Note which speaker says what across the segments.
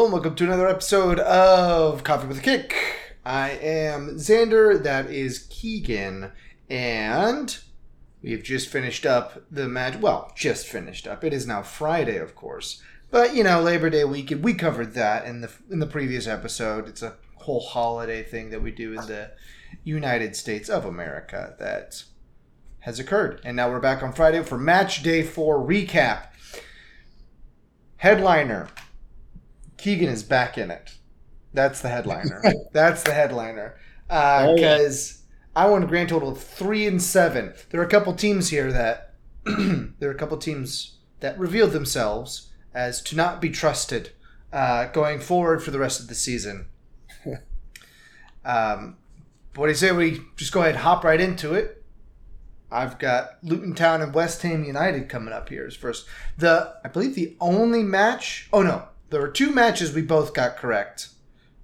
Speaker 1: Hello and welcome to another episode of Coffee with a Kick. I am Xander, that is Keegan, and we've just finished up the match. Well, just finished up. It is now Friday, of course. But you know, Labor Day weekend, we covered that in the in the previous episode. It's a whole holiday thing that we do in the United States of America that has occurred. And now we're back on Friday for match day 4 recap. Headliner Keegan is back in it. That's the headliner. That's the headliner. Because uh,
Speaker 2: Oh, yeah.
Speaker 1: I won a grand total of three and seven. There are a couple teams here that there are a couple teams that revealed themselves as to not be trusted uh, going forward for the rest of the season. um, what do you say we just go ahead and hop right into it? I've got Luton Town and West Ham United coming up here as first. The I believe the only match. Oh no, there were two matches we both got correct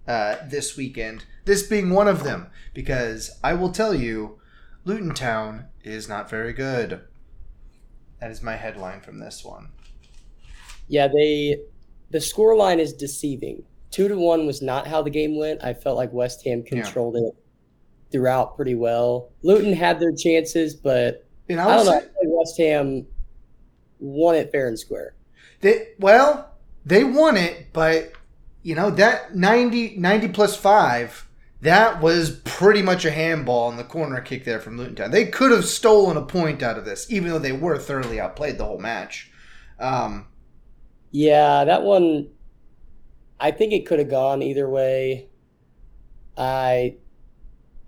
Speaker 1: uh, this weekend. This being one of them because I will tell you, Luton Town is not very good. That is my headline from this one.
Speaker 2: Yeah, they the score line is deceiving. Two to one was not how the game went. I felt like West Ham
Speaker 1: Yeah.
Speaker 2: controlled it throughout pretty well. Luton had their chances, but I, don't know.
Speaker 1: Say
Speaker 2: like West Ham won it fair and square.
Speaker 1: they well they won it, but you know that 90, 90 plus five. That was pretty much a handball in the corner kick there from Luton Town. They could have stolen a point out of this, even though they were thoroughly outplayed the whole match. Um,
Speaker 2: Yeah, that one. I think it could have gone either way. I,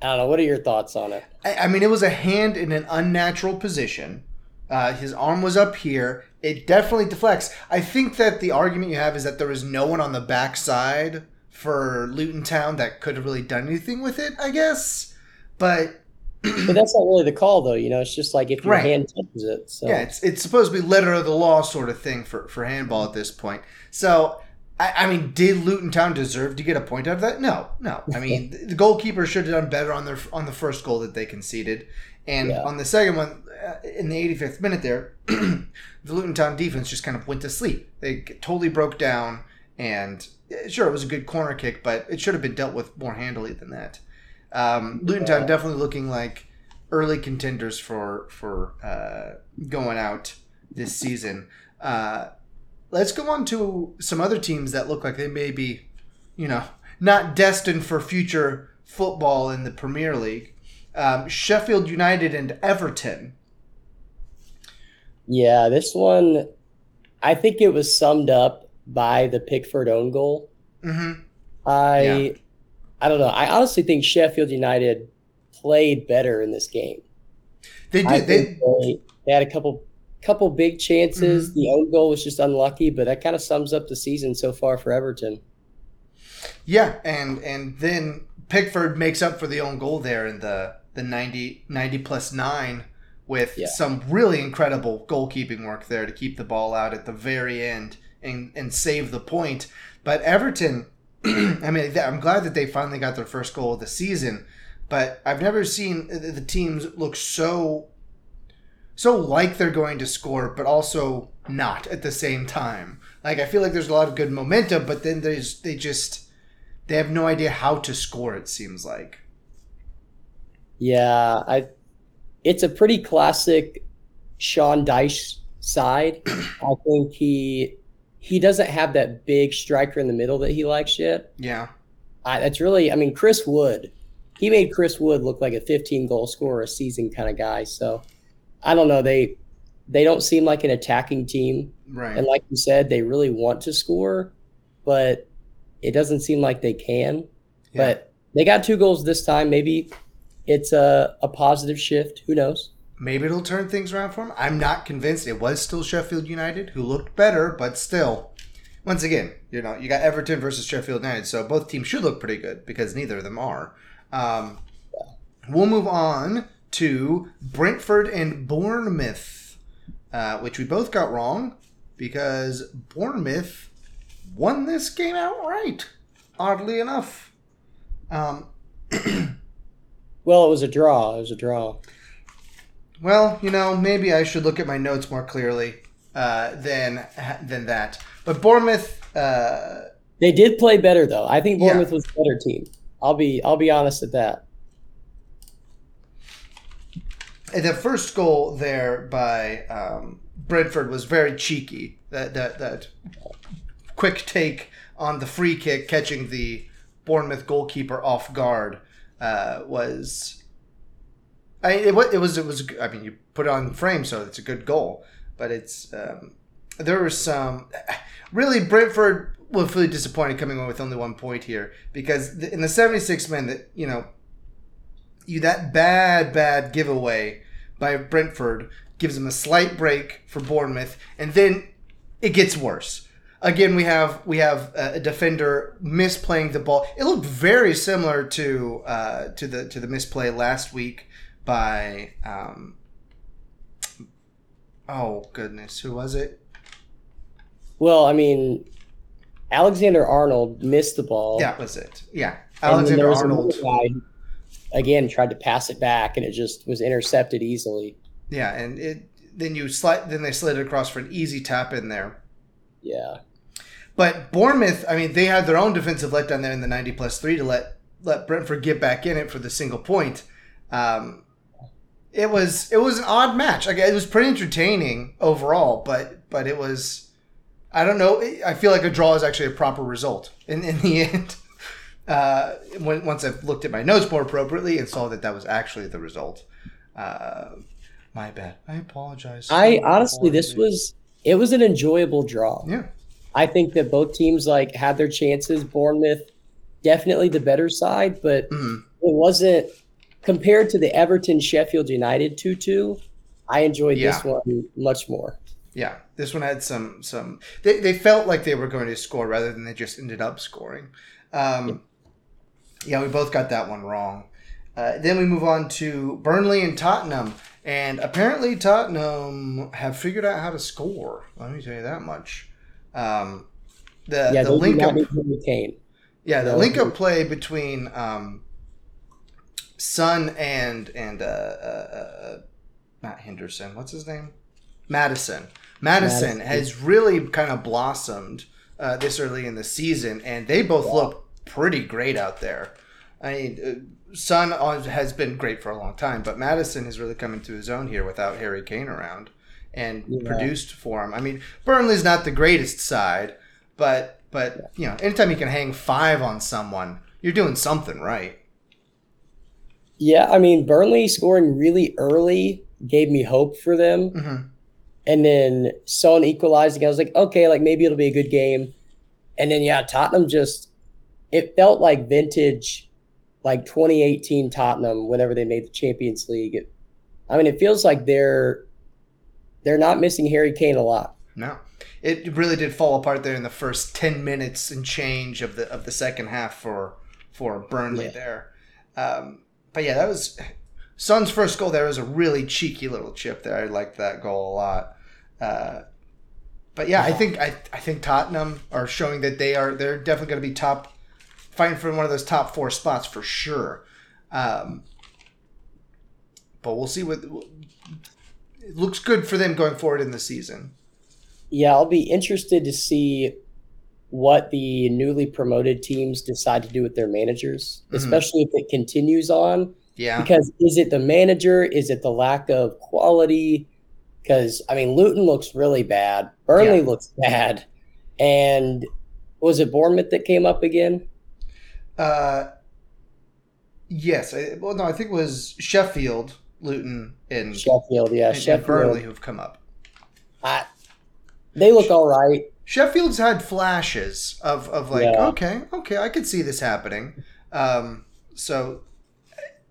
Speaker 2: I don't know. What are your thoughts on it?
Speaker 1: I, I mean, it was a hand in an unnatural position. Uh, his arm was up here. It definitely deflects. I think that the argument you have is that there was no one on the backside for Luton Town that could have really done anything with it. I guess, but
Speaker 2: But that's not really the call, though. You know, it's just like if your
Speaker 1: Right.
Speaker 2: hand touches it. So
Speaker 1: yeah, it's it's supposed to be letter of the law sort of thing for for handball at this point. So. I I mean, did Luton Town deserve to get a point out of that? No, no. I mean, the goalkeeper should have done better on their on the first goal that they conceded, and
Speaker 2: Yeah.
Speaker 1: on the second one, uh, in the 85th minute, there, the Luton Town defense just kind of went to sleep. They totally broke down, and uh, sure, it was a good corner kick, but it should have been dealt with more handily than that. Um, Luton Town
Speaker 2: Yeah.
Speaker 1: definitely looking like early contenders for for uh, going out this season. Uh, let's go on to some other teams that look like they may be, you know, not destined for future football in the Premier League. Um, Sheffield United and Everton.
Speaker 2: Yeah, this one, I think it was summed up by the Pickford own goal.
Speaker 1: hmm
Speaker 2: I,
Speaker 1: Yeah.
Speaker 2: I don't know. I honestly think Sheffield United played better in this game.
Speaker 1: They did. They,
Speaker 2: they, they had a couple, couple big
Speaker 1: Mm-hmm.
Speaker 2: chances. The own goal was just unlucky, but that kind of sums up the season so far for Everton.
Speaker 1: yeah, and and then Pickford makes up for the own goal there in the the 90, 90 plus nine with
Speaker 2: Yeah.
Speaker 1: some really incredible goalkeeping work there to keep the ball out at the very end and and save the point. But Everton, I mean, I'm glad that they finally got their first goal of the season. But I've never seen the the teams look so so like they're going to score, but also not at the same time. Like I feel like there's a lot of good momentum, but then there's they just they have no idea how to score. It seems like.
Speaker 2: Yeah, I. It's a pretty classic Sean Dyche side. I think he he doesn't have that big striker in the middle that he likes yet.
Speaker 1: Yeah.
Speaker 2: I, that's really, I mean, Chris Wood. He made Chris Wood look like a 15 goal scorer a season kind of guy. So I don't know. They they don't seem like an attacking team,
Speaker 1: Right.
Speaker 2: and like you said, they really want to score, but it doesn't seem like they can.
Speaker 1: Yeah.
Speaker 2: But they got two goals this time. Maybe it's a, a positive shift. Who knows?
Speaker 1: Maybe it'll turn things around for them. I'm not convinced. It was still Sheffield United who looked better, but still. Once again, you know, you got Everton versus Sheffield United, so both teams should look pretty good because neither of them are. Um, we'll move on to Brentford and Bournemouth, uh, which we both got wrong because Bournemouth won this game outright. Oddly enough, um,
Speaker 2: Well, it was a draw. It was a draw.
Speaker 1: Well, you know, maybe I should look at my notes more clearly uh, than than that. But Bournemouth, uh,
Speaker 2: They did play better though. I think
Speaker 1: Yeah.
Speaker 2: Bournemouth was a better team. I'll be I'll be honest at that.
Speaker 1: And the first goal there by um, Brentford was very cheeky. That that that quick take on the free kick, catching the Bournemouth goalkeeper off guard, uh, was. I it, it was it was I mean you put it on frame so it's a good goal, but it's um, there was some really Brentford were really disappointed coming away with only one point here because in the 76 men that you know you that bad bad giveaway by Brentford gives them a slight break for Bournemouth and then it gets worse again we have we have a a defender misplaying the ball. It looked very similar to uh, to the to the misplay last week by um, oh goodness who was it?
Speaker 2: Well, I mean, Alexander Arnold missed the ball.
Speaker 1: that was it. Yeah.
Speaker 2: And then there
Speaker 1: Alexander Arnold.
Speaker 2: guy again tried to pass it back, and it just was intercepted easily.
Speaker 1: yeah and it then you slide then they slid it across for an easy tap in there.
Speaker 2: Yeah,
Speaker 1: But Bournemouth, I mean, they had their own defensive letdown there in the 90 plus three to let let Brentford get back in it for the single point. Um, it was it was an odd match. Like it was pretty entertaining overall, but but it was I don't know. I feel like a draw is actually a proper result in in the end. Uh, when, once I've looked at my notes more appropriately and saw that that was actually the result. Uh, my bad. I apologize.
Speaker 2: I honestly, this was it was an enjoyable draw.
Speaker 1: yeah.
Speaker 2: I think that both teams like had their chances. Bournemouth definitely the better side, but
Speaker 1: Mhm.
Speaker 2: it wasn't compared to the Everton Sheffield United 2-2. I enjoyed this one much more.
Speaker 1: Yeah, this one had some some. They, they felt like they were going to score rather than they just ended up scoring. Um, yeah, we both got that one wrong. Uh, then we move on to Burnley and Tottenham, and apparently Tottenham have figured out how to score. Let me tell you that much. Um, the
Speaker 2: yeah,
Speaker 1: the link up, yeah, the
Speaker 2: no.
Speaker 1: link up play between um, Son and and uh, uh, uh, not Henderson. What's his name? Maddison. Maddison
Speaker 2: Maddison.
Speaker 1: has really kind of blossomed uh, this early in the season, and they both
Speaker 2: Yeah.
Speaker 1: look pretty great out there. I mean, uh, Son has been great for a long time, but Maddison has really come into his own here without Harry Kane around and
Speaker 2: Yeah.
Speaker 1: produced for him. I mean, Burnley's not the greatest side, but but you know, anytime you can hang five on someone, you're doing something right.
Speaker 2: Yeah, I mean Burnley scoring really early gave me hope for them.
Speaker 1: hmm
Speaker 2: And then Son equalizing. I was like, okay, like maybe it'll be a good game. And then yeah, Tottenham just it felt like vintage, like 2018 Tottenham whenever they made the Champions League. It, I mean, it feels like they're they're not missing Harry Kane a lot.
Speaker 1: No, it really did fall apart there in the first ten minutes and change of the of the second half for for Burnley
Speaker 2: Yeah.
Speaker 1: there. Um, but yeah, that was Son's first goal. There was a really cheeky little chip there. I liked that goal a lot. Uh, but yeah, I think I, I think Tottenham are showing that they are they're definitely going to be top, fighting for one of those top four spots for sure. Um, but we'll see what it looks good for them going forward in the season.
Speaker 2: Yeah, I'll be interested to see what the newly promoted teams decide to do with their managers,
Speaker 1: Mhm.
Speaker 2: especially if it continues on.
Speaker 1: Yeah.
Speaker 2: Because is it the manager? Is it the lack of quality? Because I mean, Luton looks really bad. Burnley
Speaker 1: Yeah.
Speaker 2: looks bad, and was it Bournemouth that came up again?
Speaker 1: Uh, yes. I, well, no, I think it was Sheffield, Luton, and,
Speaker 2: Sheffield, yeah,
Speaker 1: and, and
Speaker 2: Sheffield.
Speaker 1: Burnley who've come up.
Speaker 2: I, they look all right.
Speaker 1: Sheffield's had flashes of, of like,
Speaker 2: Yeah.
Speaker 1: okay, okay, I could see this happening. Um, so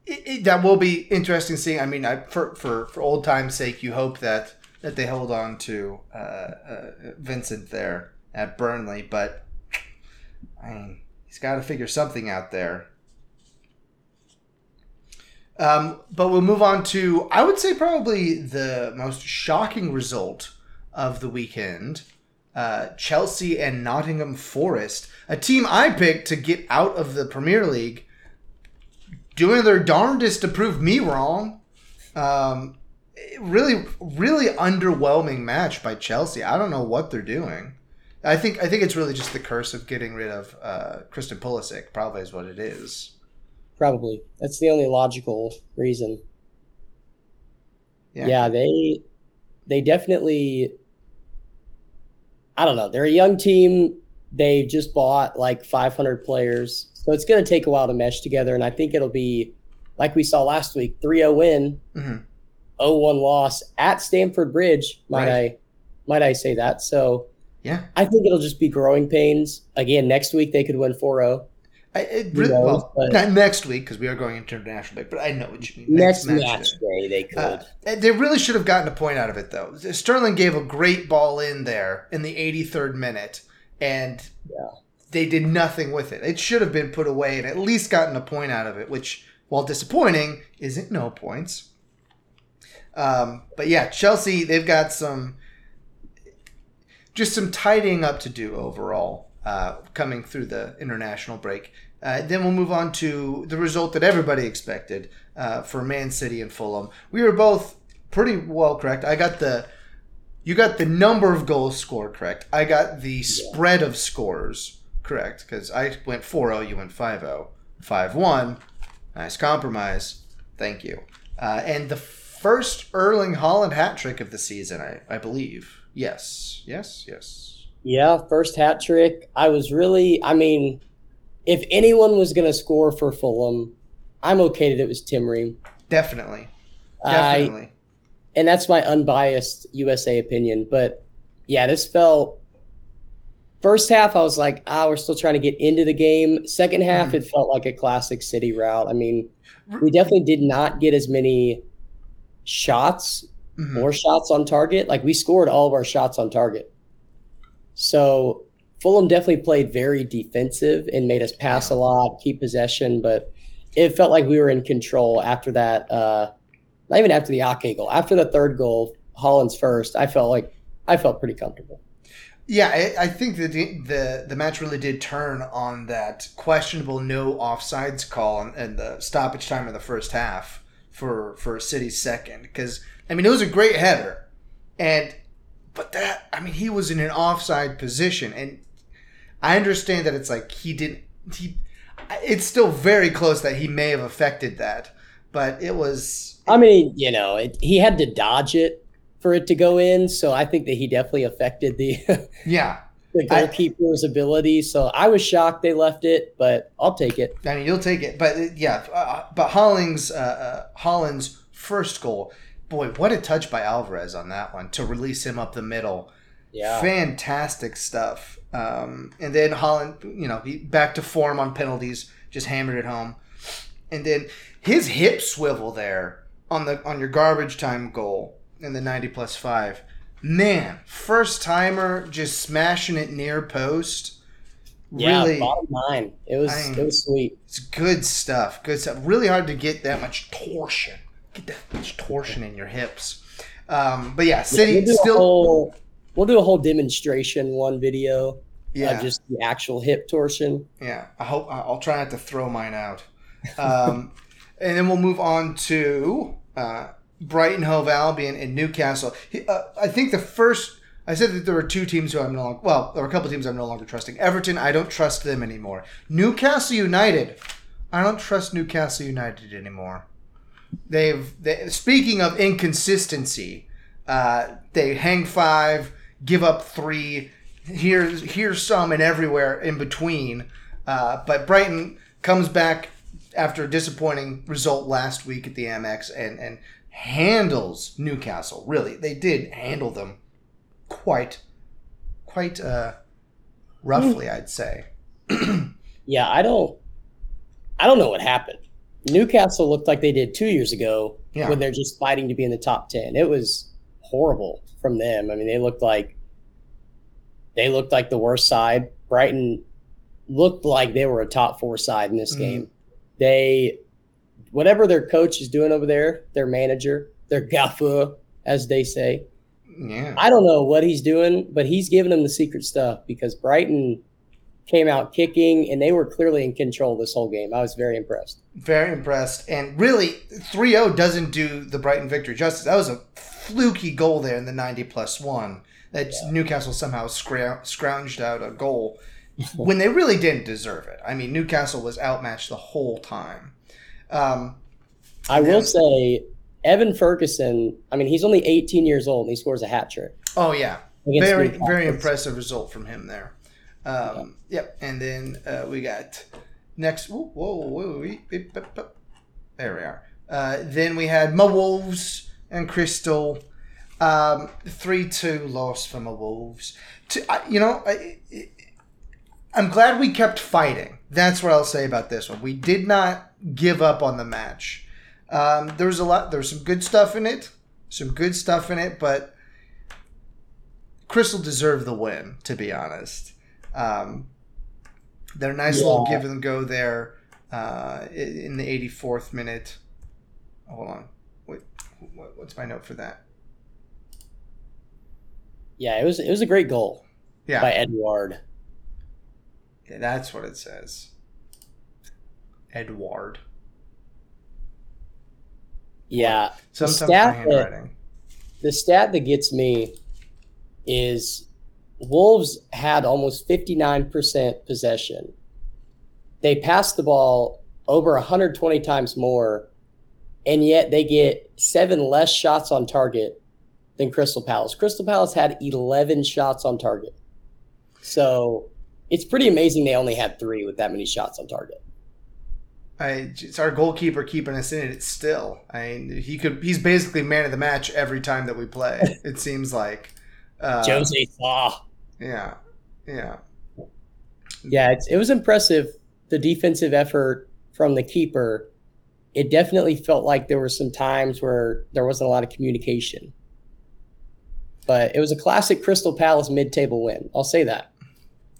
Speaker 1: it, it, that will be interesting seeing. I mean, I, for, for, for old time's sake, you hope that, that they hold on to uh, uh, Vincent there at Burnley, but I mean, he's got to figure something out there. Um, but we'll move on to, I would say, probably the most shocking result of the weekend uh, Chelsea and Nottingham Forest, a team I picked to get out of the Premier League, doing their darndest to prove me wrong. Um, really, really underwhelming match by Chelsea. I don't know what they're doing. I think I think it's really just the curse of getting rid of uh, Christian Pulisic. Probably is what it is.
Speaker 2: Probably that's the only logical reason.
Speaker 1: Yeah.
Speaker 2: Yeah, they they definitely. I don't know. They're a young team. They just bought like 500 players, so it's going to take a while to mesh together. And I think it'll be like we saw last week: 3-0 win,
Speaker 1: Mhm.
Speaker 2: 0-1 loss at Stamford Bridge. Might
Speaker 1: Right.
Speaker 2: I might I say that? So
Speaker 1: Yeah.
Speaker 2: I think it'll just be growing pains. Again, next week they could win 4-0.
Speaker 1: I, it
Speaker 2: Who
Speaker 1: really,
Speaker 2: knows,
Speaker 1: well,
Speaker 2: but-
Speaker 1: not next week because we are going into international break. But I know what you mean.
Speaker 2: Next,
Speaker 1: match
Speaker 2: match
Speaker 1: day.
Speaker 2: day they could.
Speaker 1: Uh, they really should have gotten a point out of it, though. Sterling gave a great ball in there in the 83rd minute, and
Speaker 2: Yeah.
Speaker 1: they did nothing with it. It should have been put away and at least gotten a point out of it, which, while disappointing, isn't no points. Um, but yeah, Chelsea, they've got some just some tidying up to do overall uh, coming through the international break. Uh, then we'll move on to the result that everybody expected uh, for Man City and Fulham. We were both pretty well correct. I got the you got the number of goals scored correct. I got the spread of scores correct because I went 4-0, you went 5-0. 5-1. Nice compromise. Thank you. Uh, and the first Erling Haaland hat trick of the season, I, I believe. Yes. Yes. Yes.
Speaker 2: Yeah, first hat trick. I was really, I mean, if anyone was going to score for Fulham, I'm okay that it was Tim Ream.
Speaker 1: Definitely.
Speaker 2: I,
Speaker 1: Definitely.
Speaker 2: and that's my unbiased USA opinion. But yeah, this felt. First half, I was like, ah, we're still trying to get into the game. Second half,
Speaker 1: Mhm.
Speaker 2: it felt like a classic City route. I mean, we definitely did not get as many shots
Speaker 1: Mhm.
Speaker 2: more shots on target. Like we scored all of our shots on target. So Fulham definitely played very defensive and made us pass a lot, keep possession, but it felt like we were in control after that. Uh, not even after the Ake goal, after the third goal, Haaland's first. I felt like I felt pretty comfortable.
Speaker 1: Yeah, I, think that the, the the match really did turn on that questionable no offsides call and, and the stoppage time in the first half for for City's second because I mean it was a great header, and but that I mean he was in an offside position and I understand that it's like he didn't he it's still very close that he may have affected that, but it was
Speaker 2: I mean, you know, it, he had to dodge it for it to go in, so I think that he definitely affected the
Speaker 1: yeah
Speaker 2: the
Speaker 1: I-
Speaker 2: goalkeeper's ability. So I was shocked they left it, but I'll take it.
Speaker 1: I mean, you'll take it, but uh, yeah, uh, but Holling's uh, uh, Haaland's first goal, boy, what a touch by Alvarez on that one to release him up the middle.
Speaker 2: Yeah.
Speaker 1: Fantastic stuff. Um, and then Haaland, you know, he back to form on penalties, just hammered it home. And then his hip swivel there on the on your garbage time goal in the 90 plus 5. Man, first timer just smashing it near post.
Speaker 2: Yeah,
Speaker 1: Really
Speaker 2: bottom line. It was
Speaker 1: I-
Speaker 2: it was sweet.
Speaker 1: it's good stuff. Good stuff. Really hard to get that much torsion. Get that torsion in your hips. Um, but yeah, City
Speaker 2: we'll
Speaker 1: still.
Speaker 2: whole we'll do a whole demonstration one video
Speaker 1: yeah,
Speaker 2: of just the actual hip torsion.
Speaker 1: yeah. I hope I'll try not to throw mine out. Um, and then we'll move on to uh, Brighton Hove Albion and Newcastle. He, uh, I think the first. I said that there were two teams who I'm no longer. Well, there were a couple teams I'm no longer trusting. Everton, I don't trust them anymore. Newcastle United, I don't trust Newcastle United anymore. They've they, speaking of inconsistency, uh, they hang five, give up three. Here's here's some and everywhere in between. Uh, but Brighton comes back after a disappointing result last week at the Amex and and handles Newcastle. Really, they did handle them quite quite uh, roughly, I'd say.
Speaker 2: Yeah, I don't I don't know what happened. Newcastle looked like they did two years ago
Speaker 1: Yeah.
Speaker 2: when they're just fighting to be in the top ten. It was horrible from them. I mean, they looked like they looked like the worst side. Brighton looked like they were a top four side in this
Speaker 1: Mhm.
Speaker 2: game. They whatever their coach is doing over there, their manager, their gaffer, as they say.
Speaker 1: Yeah.
Speaker 2: I don't know what he's doing, but he's giving them the secret stuff because Brighton came out kicking and they were clearly in control this whole game. I was very impressed.
Speaker 1: Very impressed. And really, 3 0 doesn't do the Brighton victory justice. That was a fluky goal there in the 90 plus one. that Newcastle somehow scrou- scrounged out a goal when they really didn't deserve it. I mean, Newcastle was outmatched the whole time. Um,
Speaker 2: I will
Speaker 1: Yeah.
Speaker 2: say, Evan Ferguson. I mean, he's only 18 years old and he scores a hat trick.
Speaker 1: oh yeah, very
Speaker 2: Newcastle.
Speaker 1: very impressive result from him there. Um, Yep, and then uh, we got next. Whoa, whoa, whoa, beep, beep. there we are. Uh, then we had my Wolves and Crystal. Um, three two loss for my Wolves. To, I, you know, I, I- I'm glad we kept fighting. That's what I'll say about this one. We did not give up on the match. Um, there was a lot. There was some good stuff in it. Some good stuff in it, but Crystal deserved the win, to be honest. Um, their nice little give and go there uh, in the 84th minute. Hold on. Wait, what- what's my note for that?
Speaker 2: Yeah, it was it was a great goal
Speaker 1: Yeah,
Speaker 2: by Edouard.
Speaker 1: yeah, that's what it says. Edouard.
Speaker 2: Yeah,
Speaker 1: Sometimes my
Speaker 2: stat that-
Speaker 1: handwriting.
Speaker 2: the stat that gets me is Wolves had almost 59% possession. They passed the ball over 120 times more, and yet they get seven less shots on target than Crystal Palace. Crystal Palace had 11 shots on target. So it's pretty amazing they only had three with that many shots on target.
Speaker 1: I, it's our goalkeeper keeping us in it still. I mean, he could. He's basically man of the match every time that we play. It seems like. Uh,
Speaker 2: José Sá.
Speaker 1: Yeah, yeah.
Speaker 2: Yeah, it's, it was impressive. The defensive effort from the keeper. It definitely felt like there were some times where there wasn't a lot of communication. But it was a classic Crystal Palace mid-table win. I'll say that.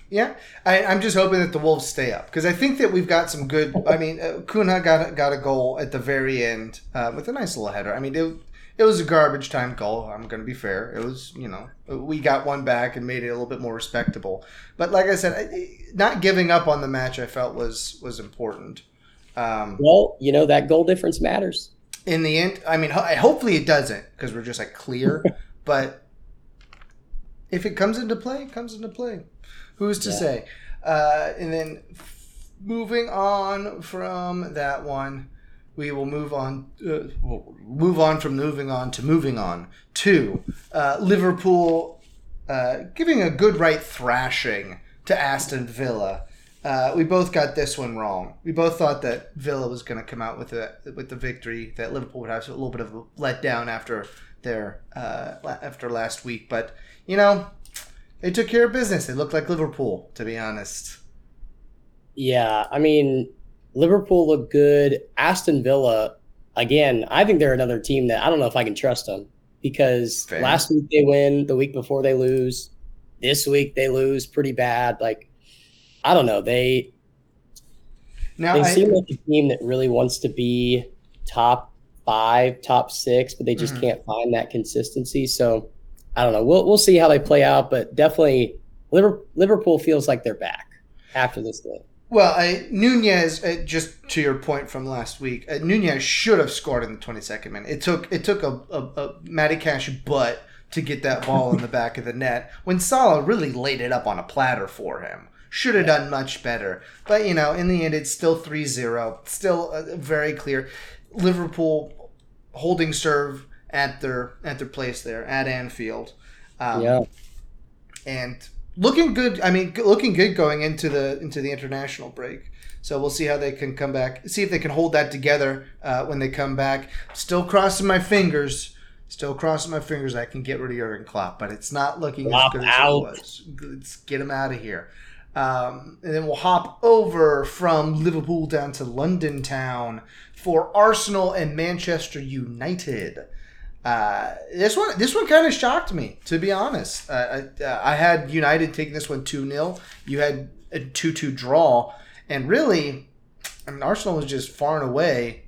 Speaker 1: Yeah, I, I'm just hoping that the Wolves stay up because I think that we've got some good. I mean, uh, Cunha got a- got a goal at the very end uh, with a nice little header. I mean, it, it was a garbage time goal. I'm going to be fair. It was, you know, we got one back and made it a little bit more respectable. But like I said, not giving up on the match, I felt was was important. Um,
Speaker 2: Well, you know that goal difference matters.
Speaker 1: in the end, I mean, ho- hopefully it doesn't because we're just like clear. but if it comes into play, it comes into play. Who's to
Speaker 2: Yeah.
Speaker 1: say? Uh, and then f- moving on from that one, we will move on. Uh, we'll move on from moving on to moving on to uh, Liverpool uh, giving a good right thrashing to Aston Villa. Uh, we both got this one wrong. We both thought that Villa was going to come out with the with the victory. That Liverpool would have a little bit of a letdown after their uh, after last week, but you know they took care of business. They looked like Liverpool, to be honest.
Speaker 2: Yeah, I mean, Liverpool look good. Aston Villa, again, I think they're another team that I don't know if I can trust them because
Speaker 1: Fair.
Speaker 2: last week they win, the week before they lose, this week they lose pretty bad. Like, I don't know. They
Speaker 1: Now,
Speaker 2: they
Speaker 1: I,
Speaker 2: seem like a team that really wants to be top five, top six, but they just
Speaker 1: Mhm.
Speaker 2: can't find that consistency. So I don't know. We'll we'll see how they play out, but definitely Liverpool feels like they're back after this game.
Speaker 1: Well, I, Nunez, uh, just to your point from last week, uh, Nunez should have scored in the 22nd minute. It took it took a, a, a Matty Cash butt to get that ball in the back of the net when Salah really laid it up on a platter for him. Should have done much better. But, you know, in the end, it's still 3 0. Still uh, very clear. Liverpool holding serve at their at their place there at Anfield. Um,
Speaker 2: yeah.
Speaker 1: and looking good. I mean, looking good going into the into the international break. So we'll see how they can come back. See if they can hold that together uh, when they come back. Still crossing my fingers. Still crossing my fingers. I can get rid of Jurgen Klopp, but it's not looking
Speaker 2: Klopp
Speaker 1: as good
Speaker 2: out.
Speaker 1: as it was. Let's get him out of here. Um, and then we'll hop over from Liverpool down to London town for Arsenal and Manchester United. Uh, this one, this one kind of shocked me, to be honest. Uh, I, uh, I had United taking this one two 0 You had a two two draw, and really, I mean, Arsenal was just far and away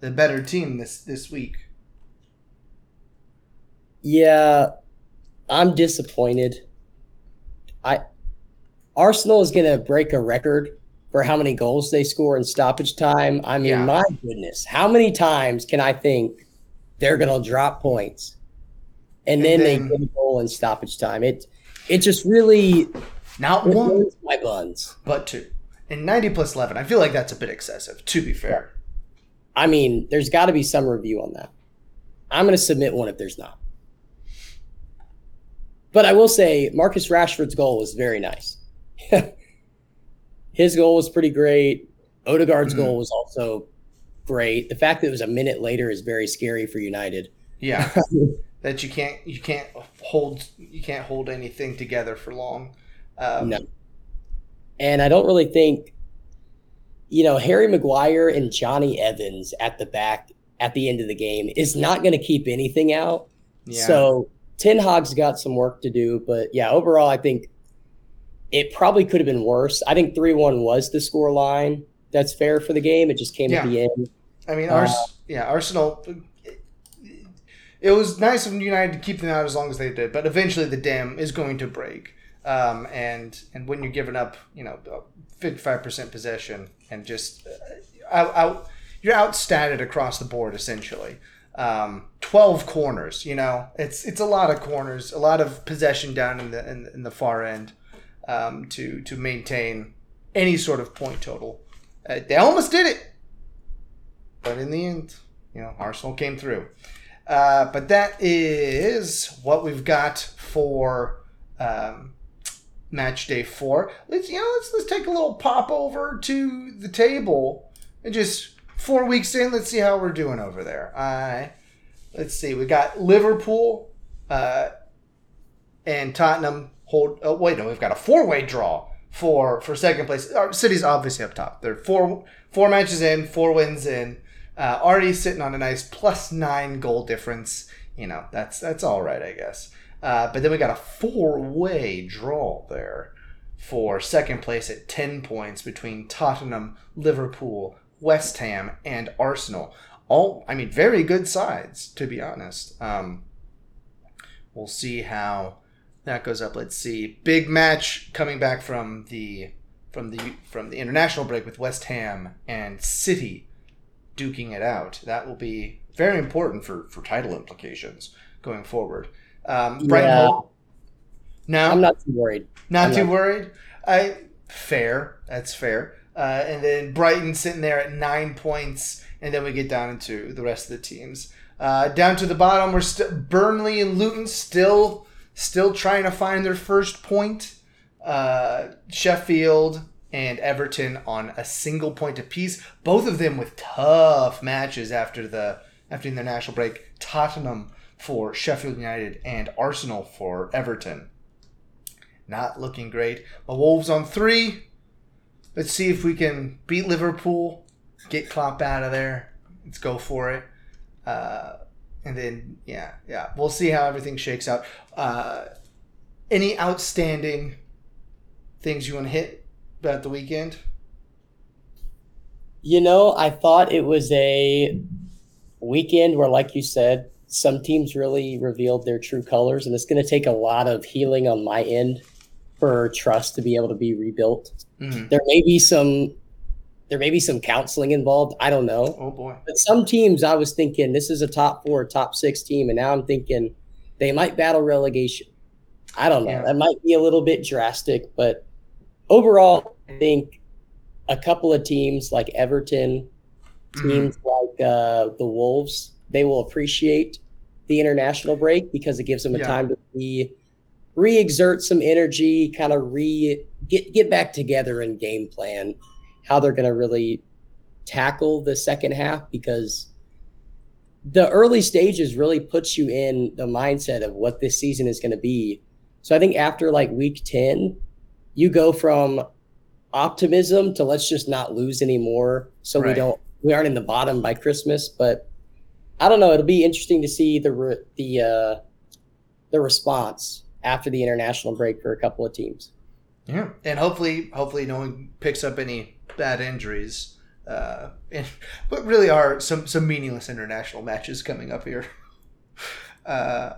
Speaker 1: the better team this this week.
Speaker 2: Yeah, I'm disappointed. I Arsenal is going to break a record for how many goals they score in stoppage time. I mean,
Speaker 1: Yeah.
Speaker 2: my goodness, how many times can I think they're going to drop points? and, then, they get a goal in stoppage time. It it just really
Speaker 1: not one,
Speaker 2: my buns.
Speaker 1: but two. And 90 plus 11, I feel like that's a bit excessive, to be fair.
Speaker 2: I mean, there's got to be some review on that. I'm going to submit one if there's not. But I will say Marcus Rashford's goal was very nice. His goal was pretty great. Odegaard's
Speaker 1: Mhm.
Speaker 2: goal was also great. The fact that it was a minute later is very scary for United.
Speaker 1: Yeah. that you can't you can't hold you can't hold anything together for long. Um,
Speaker 2: No. And I don't really think, you know, Harry Maguire and Jonny Evans at the back at the end of the game is not going to keep anything out.
Speaker 1: yeah.
Speaker 2: So Ten Hag's got some work to do, but yeah, overall, I think it probably could have been worse. I think three one was the score line. That's fair for the game. It just came
Speaker 1: Yeah.
Speaker 2: at the end.
Speaker 1: I mean,
Speaker 2: Uh,
Speaker 1: Ars- yeah, Arsenal. It was nice of United to keep them out as long as they did, but eventually the dam is going to break. Um, and and when you're giving up, you know, 55 percent possession and just uh, out, out, you're outstatted across the board essentially. Um, 12 corners, you know, it's it's a lot of corners, a lot of possession down in the in, in the far end um, to to maintain any sort of point total. Uh, they almost did it, but in the end, you know, Arsenal came through. Uh, but that is what we've got for um, match day four. Let's you know let's let's take a little pop over to the table and just four weeks in. Let's see how we're doing over there. I let's see. We got Liverpool uh, and Tottenham hold. Oh wait, no, we've got a four way draw for for second place. Our City's obviously up top. They're four four matches in, four wins in. Uh, already sitting on a nice plus nine goal difference. You know, that's that's all right, I guess. Uh, but then we got a four-way draw there for second place at ten points between Tottenham, Liverpool, West Ham, and Arsenal. All, I mean, very good sides to be honest. Um, we'll see how that goes up. Let's see, big match coming back from the from the from the international break with West Ham and City duking it out. That will be very important for, for title implications going forward. Um, Brighton
Speaker 2: Yeah.
Speaker 1: No,
Speaker 2: I'm not too worried.
Speaker 1: not
Speaker 2: I'm
Speaker 1: too
Speaker 2: not-
Speaker 1: worried. I fair. That's fair. Uh, and then Brighton sitting there at nine points, and then we get down into the rest of the teams. Uh, down to the bottom, we're still Burnley and Luton still still trying to find their first point. Uh, Sheffield and Everton on a single point apiece. Both of them with tough matches after the after the national break. Tottenham for Sheffield United and Arsenal for Everton not looking great. The Wolves on three. Let's see if we can beat Liverpool, get Klopp out of there. Let's go for it. Uh, and then, yeah, yeah, we'll see how everything shakes out. Uh, any outstanding things you want to hit about the weekend?
Speaker 2: You know, I thought it was a weekend where, like you said, some teams really revealed their true colors, and it's going to take a lot of healing on my end for trust to be able to be rebuilt.
Speaker 1: Mhm.
Speaker 2: There may be some, there may be some counseling involved. I don't know,
Speaker 1: Oh boy.
Speaker 2: but some teams I was thinking this is a top four, top six team, and now I'm thinking they might battle relegation. I don't know.
Speaker 1: Yeah.
Speaker 2: That might be a little bit drastic, but overall, I think a couple of teams like Everton, teams like uh, the Wolves, they will appreciate the international break because it gives them a
Speaker 1: Yeah.
Speaker 2: time to re re-exert some energy, kind of re get get back together and game plan how they're going to really tackle the second half because the early stages really puts you in the mindset of what this season is going to be. So I think after like week 10, you go from optimism to let's just not lose anymore so we don't we aren't in the bottom by Christmas, but I don't know, it'll be interesting to see the re- the uh the response after the international break for a couple of teams.
Speaker 1: Yeah, and hopefully, hopefully, no one picks up any bad injuries. Uh, and what really are some some meaningless international matches coming up here, uh,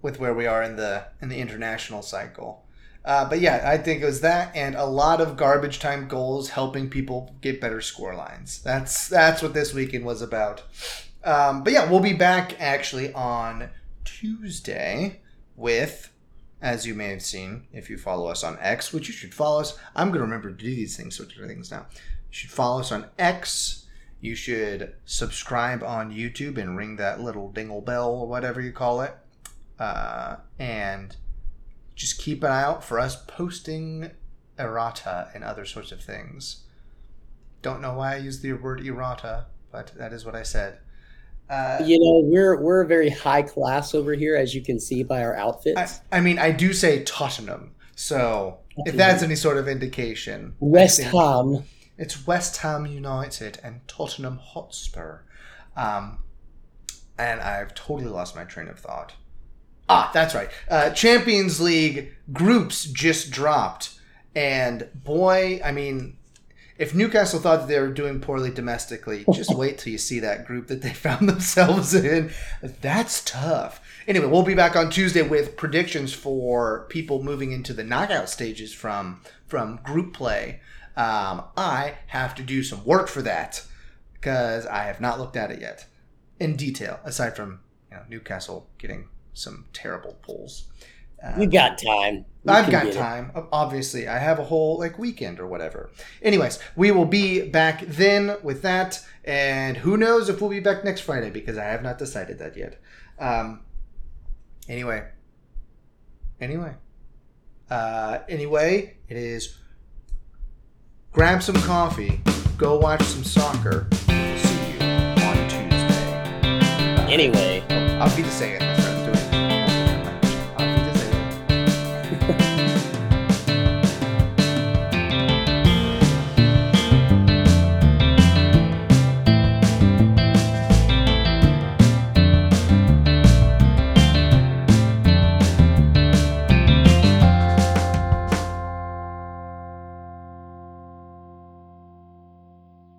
Speaker 1: with where we are in the in the international cycle. Uh, but yeah, I think it was that and a lot of garbage time goals helping people get better score lines. That's that's what this weekend was about. Um, but yeah, we'll be back actually on Tuesday with, as you may have seen if you follow us on X, which you should follow us. I'm going to remember to do these things, sort of things now. You should follow us on X. You should subscribe on YouTube and ring that little dingle bell or whatever you call it. Uh, and just keep an eye out for us posting errata and other sorts of things. Don't know why I used the word errata, but that is what I said.
Speaker 2: Uh, you know, we're we're very high class over here, as you can see by our outfits.
Speaker 1: I, I mean, I do say Tottenham, so Tottenham. if that's any sort of indication,
Speaker 2: West Ham.
Speaker 1: It's West Ham United and Tottenham Hotspur, um, and I've totally lost my train of thought. Ah, that's right. Uh, Champions League groups just dropped, and boy, I mean, if Newcastle thought that they were doing poorly domestically, just wait till you see that group that they found themselves in. That's tough. Anyway, we'll be back on Tuesday with predictions for people moving into the knockout stages from from group play. Um, I have to do some work for that because I have not looked at it yet in detail. Aside from you know Newcastle getting some terrible pulls.
Speaker 2: Um, you got time.
Speaker 1: You I've got time. It. Obviously, I have a whole like weekend or whatever. Anyways, we will be back then with that, and who knows if we'll be back next Friday because I have not decided that yet. Um. Anyway. Anyway. Uh. Anyway, it is. Grab some coffee. Go watch some soccer. We'll see you on Tuesday.
Speaker 2: Anyway,
Speaker 1: I'll be the saying.